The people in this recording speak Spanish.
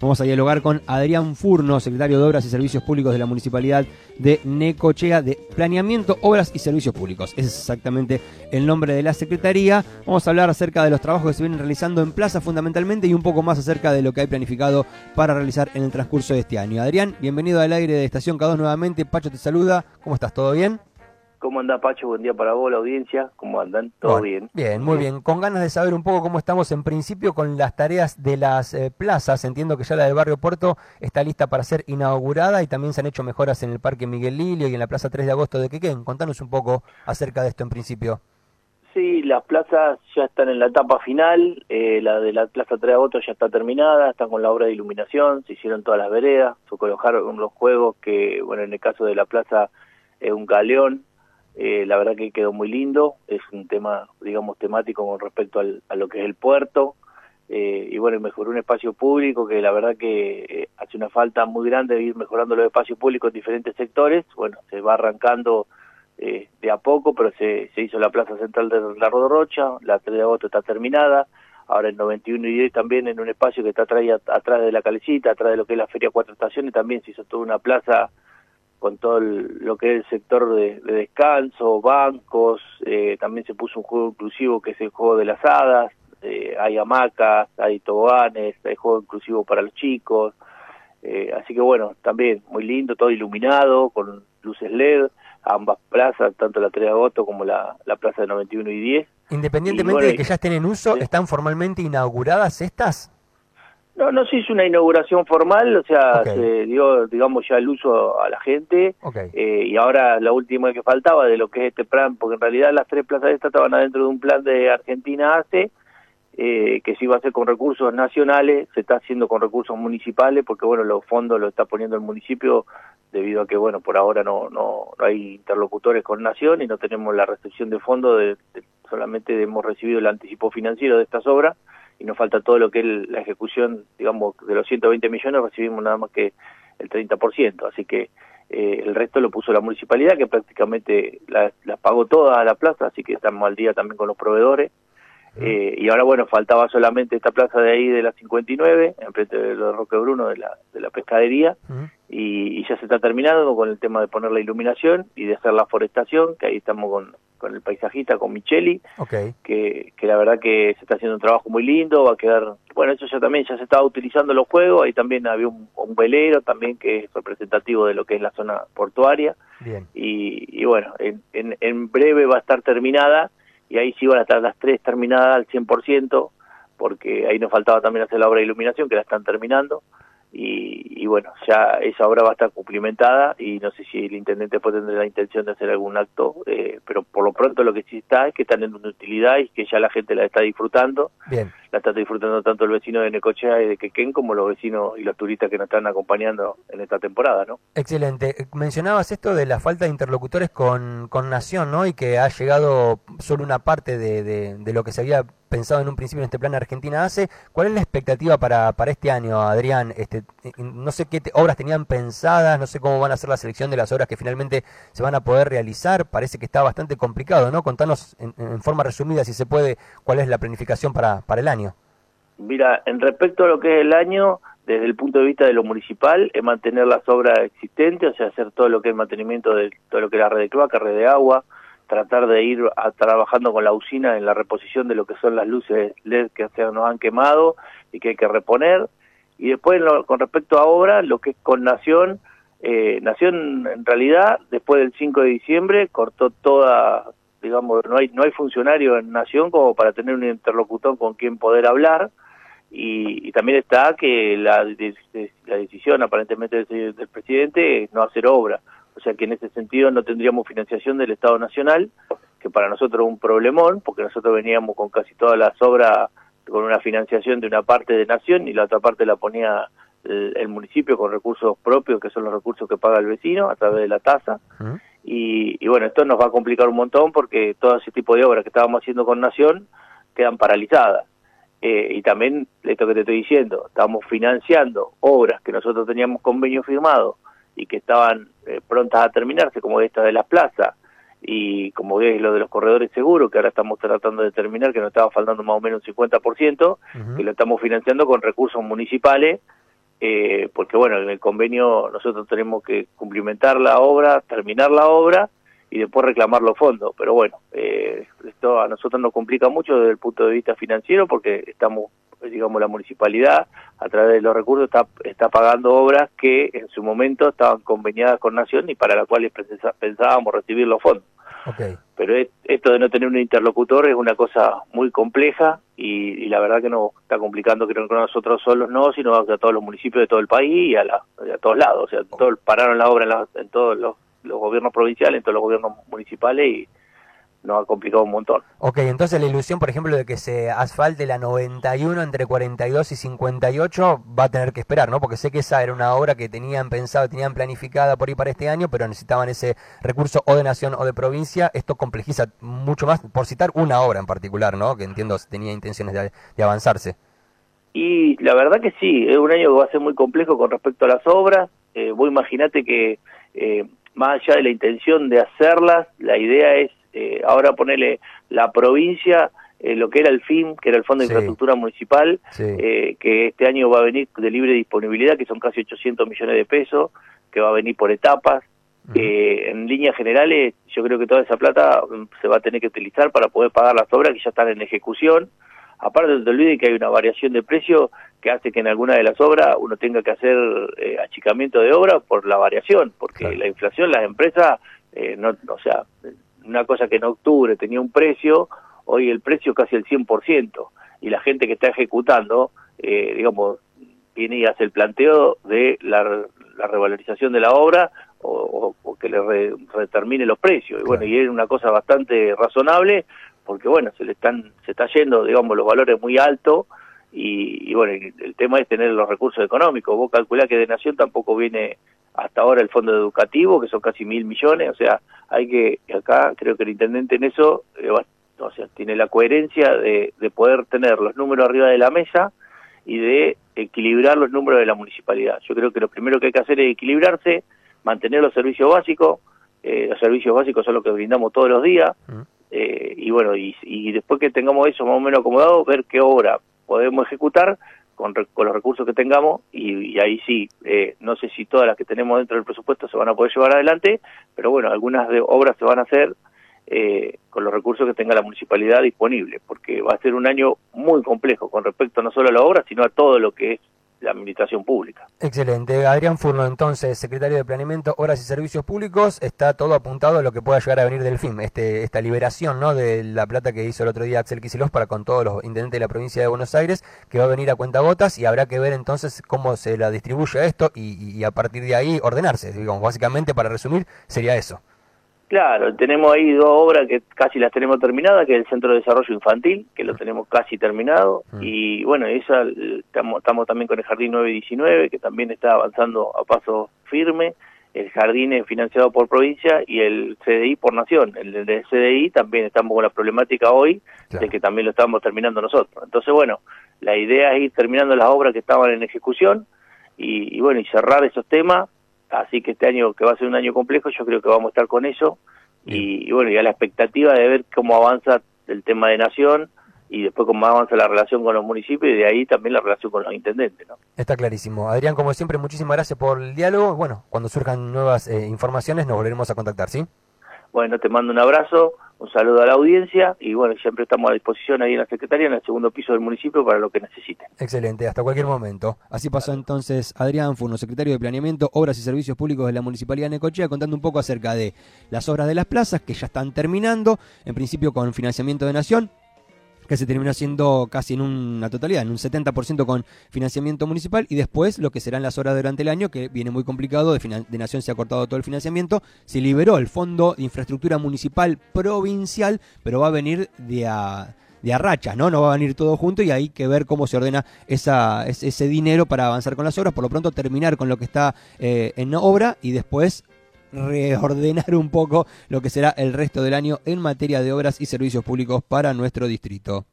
Vamos a dialogar con Adrián Furno, secretario de Obras y Servicios Públicos de la Municipalidad de Necochea, de Planeamiento, Obras y Servicios Públicos. Ese es exactamente el nombre de la Secretaría. Vamos a hablar acerca de los trabajos que se vienen realizando en plaza fundamentalmente y un poco más acerca de lo que hay planificado para realizar en el transcurso de este año. Adrián, bienvenido al aire de Estación K2 nuevamente. Pacho te saluda. ¿Cómo estás? ¿Todo bien? ¿Cómo anda Pacho? Buen día para vos, la audiencia. ¿Cómo andan? ¿Todo bien? Bien, muy bien. Con ganas de saber un poco cómo estamos en principio con las tareas de las eh, plazas. Entiendo que ya la del barrio Puerto está lista para ser inaugurada y también se han hecho mejoras en el Parque Miguel Lilio y en la Plaza 3 de Agosto de Quequén. Contanos un poco acerca de esto en principio. Sí, las plazas ya están en la etapa final. Eh, la de la Plaza 3 de Agosto ya está terminada, están con la obra de iluminación, se hicieron todas las veredas, se colocaron los juegos que, bueno, en el caso de la plaza es un galeón eh, la verdad que quedó muy lindo, es un tema, digamos, temático con respecto al, a lo que es el puerto, eh, y bueno, mejoró un espacio público que la verdad que eh, hace una falta muy grande de ir mejorando los espacios públicos en diferentes sectores, bueno, se va arrancando de a poco, pero se, se hizo la plaza central de la Rodorocha, la 3 de agosto está terminada, ahora el 91 y 10 también en un espacio que está atrás, atrás de la calecita, atrás de lo que es la Feria Cuatro Estaciones, también se hizo toda una plaza con todo lo que es el sector de, descanso, bancos, eh, también se puso un juego inclusivo que es el juego de las hadas, eh, hay hamacas, hay toboganes, hay juego inclusivo para los chicos, eh, así que bueno, también muy lindo, todo iluminado, con luces LED, ambas plazas, tanto la 3 de agosto como la, plaza de 91 y 10. Independientemente de que ya estén en uso, ¿están formalmente inauguradas estas? No, no se hizo una inauguración formal, o sea, se dio, digamos, ya el uso a la gente. Eh, y ahora la última que faltaba de lo que es este plan, porque en realidad las tres plazas estas estaban adentro de un plan de Argentina hace, eh, que se iba a hacer con recursos nacionales, se está haciendo con recursos municipales, porque bueno, los fondos los está poniendo el municipio debido a que bueno, por ahora no, no, hay interlocutores con Nación y no tenemos la recepción de fondos, de, solamente hemos recibido el anticipo financiero de estas obras y nos falta todo lo que es la ejecución, digamos, de los 120 millones recibimos nada más que el 30%, así que eh, el resto lo puso la municipalidad, que prácticamente las la pagó todas a la plaza, así que estamos al día también con los proveedores. Eh, y ahora, bueno, faltaba solamente esta plaza de ahí de la 59, enfrente de lo de Roque Bruno, de la, de la pescadería, y, ya se está terminando con el tema de poner la iluminación y de hacer la forestación, que ahí estamos con, con el paisajista, con Micheli, que, que la verdad que se está haciendo un trabajo muy lindo, va a quedar, bueno, eso ya también, ya se estaba utilizando los juegos, ahí también había un, velero también que es representativo de lo que es la zona portuaria, Y, y bueno, en, en, en breve va a estar terminada, y ahí sí van a estar las tres terminadas al 100%, porque ahí nos faltaba también hacer la obra de iluminación, que la están terminando, y, bueno, ya esa obra va a estar cumplimentada y no sé si el intendente puede tener la intención de hacer algún acto, eh, pero por lo pronto lo que sí está es que están en utilidad y que ya la gente la está disfrutando. Bien. La está disfrutando tanto el vecino de Necochea y de Quequén como los vecinos y los turistas que nos están acompañando en esta temporada, ¿no? Excelente. Mencionabas esto de la falta de interlocutores con, con Nación, ¿no? Y que ha llegado solo una parte de, de, de lo que se había pensado en un principio en este plan Argentina hace. ¿Cuál es la expectativa para, para este año, Adrián? Este, no sé qué obras tenían pensadas, no sé cómo van a ser la selección de las obras que finalmente se van a poder realizar. Parece que está bastante complicado, ¿no? Contanos en, forma resumida, si se puede, cuál es la planificación para, para el año. Mira, en respecto a lo que es el año, desde el punto de vista de lo municipal, es mantener las obras existentes, o sea, hacer todo lo que es mantenimiento de todo lo que es la red de cloaca, red de agua, tratar de ir a, trabajando con la usina en la reposición de lo que son las luces LED que nos han quemado y que hay que reponer. Y después, con respecto a obra, lo que es con Nación, eh, Nación en realidad, después del 5 de diciembre, cortó toda, digamos, no hay, no hay funcionario en Nación como para tener un interlocutor con quien poder hablar. Y, también está que la, la decisión aparentemente del, del presidente es no hacer obra o sea que en ese sentido no tendríamos financiación del Estado Nacional, que para nosotros es un problemón, porque nosotros veníamos con casi todas las obras con una financiación de una parte de Nación y la otra parte la ponía el, municipio con recursos propios, que son los recursos que paga el vecino a través de la tasa. y, bueno, esto nos va a complicar un montón porque todo ese tipo de obras que estábamos haciendo con Nación quedan paralizadas. Eh, y también, esto que te estoy diciendo, estamos financiando obras que nosotros teníamos convenio firmado y que estaban eh, prontas a terminarse, como esta de la plaza y como es lo de los corredores seguros, que ahora estamos tratando de terminar, que nos estaba faltando más o menos un 50%, que lo estamos financiando con recursos municipales, eh, porque bueno, en el convenio nosotros tenemos que cumplimentar la obra, terminar la obra y después reclamar los fondos. Pero bueno, eh, esto a nosotros nos complica mucho desde el punto de vista financiero porque estamos, digamos, la municipalidad a través de los recursos está, está pagando obras que en su momento estaban conveniadas con Nación y para las cuales pensábamos recibir los fondos. Pero esto de no tener un interlocutor es una cosa muy compleja y, la verdad que nos está complicando, creo que nosotros solos no, sino a todos los municipios de todo el país y a, la, todos lados. O sea, todos pararon la obra en todos los los gobiernos provinciales, en todos los gobiernos municipales y nos ha complicado un montón. Ok, entonces la ilusión, por ejemplo, de que se asfalte la 91 entre 42 y 58 va a tener que esperar, ¿no? Porque sé que esa era una obra que tenían pensado, tenían planificada por ahí para este año, pero necesitaban ese recurso o de nación o de provincia. Esto complejiza mucho más, por citar una obra en particular, ¿no? Que entiendo tenía intenciones de, de avanzarse. Y la verdad que sí, es un año que va a ser muy complejo con respecto a las obras. Eh, vos imaginate que eh, más allá de la intención de hacerlas, la idea es eh, ahora ponerle la provincia, eh, lo que era el FIM, que era el Fondo de Infraestructura Municipal, eh, que este año va a venir de libre disponibilidad, que son casi 800 millones de pesos, que va a venir por etapas. en líneas generales, yo creo que toda esa plata mm, se va a tener que utilizar para poder pagar las obras que ya están en ejecución. Aparte, no te olvides que hay una variación de precio que hace que en alguna de las obras uno tenga que hacer eh, achicamiento de obra por la variación, porque la inflación, las empresas, eh, no, o sea, una cosa que en octubre tenía un precio, hoy el precio casi el 100%, y la gente que está ejecutando, eh, digamos, viene y hace el planteo de la, revalorización de la obra o, que le retermine los precios. Y bueno, y es una cosa bastante razonable porque bueno, se le están se está yendo, digamos, los valores muy altos y, bueno, el, tema es tener los recursos económicos. Vos calculás que de Nación tampoco viene hasta ahora el fondo educativo, que son casi mil millones, o sea, hay que, acá creo que el intendente en eso, eh, o sea, tiene la coherencia de, de poder tener los números arriba de la mesa y de equilibrar los números de la municipalidad. Yo creo que lo primero que hay que hacer es equilibrarse, mantener los servicios básicos, eh, los servicios básicos son los que brindamos todos los días, mm. Eh, y bueno, y, después que tengamos eso más o menos acomodado, ver qué obra podemos ejecutar con, los recursos que tengamos y, ahí sí, eh, no sé si todas las que tenemos dentro del presupuesto se van a poder llevar adelante, pero bueno, algunas de obras se van a hacer eh, con los recursos que tenga la municipalidad disponible, porque va a ser un año muy complejo con respecto no solo a la obra, sino a todo lo que es la administración pública. Excelente. Adrián Furno, entonces, secretario de Planeamiento, Obras y Servicios Públicos, está todo apuntado a lo que pueda llegar a venir del FIM, este, esta liberación ¿no? de la plata que hizo el otro día Axel Kicillof para con todos los intendentes de la provincia de Buenos Aires, que va a venir a cuenta gotas y habrá que ver entonces cómo se la distribuye esto y, y a partir de ahí ordenarse. Digamos, básicamente, para resumir, sería eso. Claro, tenemos ahí dos obras que casi las tenemos terminadas, que es el Centro de Desarrollo Infantil, que lo tenemos casi terminado, mm. y bueno, esa estamos, estamos también con el Jardín 919, que también está avanzando a paso firme, el jardín es financiado por provincia y el CDI por nación. El de CDI también estamos con la problemática hoy de que también lo estamos terminando nosotros. Entonces, bueno, la idea es ir terminando las obras que estaban en ejecución y, y bueno, y cerrar esos temas Así que este año, que va a ser un año complejo, yo creo que vamos a estar con eso. Y, bueno, ya la expectativa de ver cómo avanza el tema de nación y después cómo avanza la relación con los municipios y de ahí también la relación con los intendentes. ¿no? Está clarísimo. Adrián, como siempre, muchísimas gracias por el diálogo. Bueno, cuando surjan nuevas eh, informaciones nos volveremos a contactar, ¿sí? Bueno, te mando un abrazo, un saludo a la audiencia y bueno, siempre estamos a disposición ahí en la Secretaría, en el segundo piso del municipio para lo que necesiten. Excelente, hasta cualquier momento. Así pasó entonces Adrián Furno, secretario de Planeamiento, Obras y Servicios Públicos de la Municipalidad de Necochea, contando un poco acerca de las obras de las plazas que ya están terminando, en principio con financiamiento de Nación, que se terminó haciendo casi en una totalidad, en un 70% con financiamiento municipal, y después lo que serán las horas durante el año, que viene muy complicado, de, de Nación se ha cortado todo el financiamiento, se liberó el Fondo de Infraestructura Municipal Provincial, pero va a venir de a de ¿no? No va a venir todo junto y hay que ver cómo se ordena esa, ese dinero para avanzar con las obras. Por lo pronto terminar con lo que está eh, en obra y después reordenar un poco lo que será el resto del año en materia de obras y servicios públicos para nuestro distrito.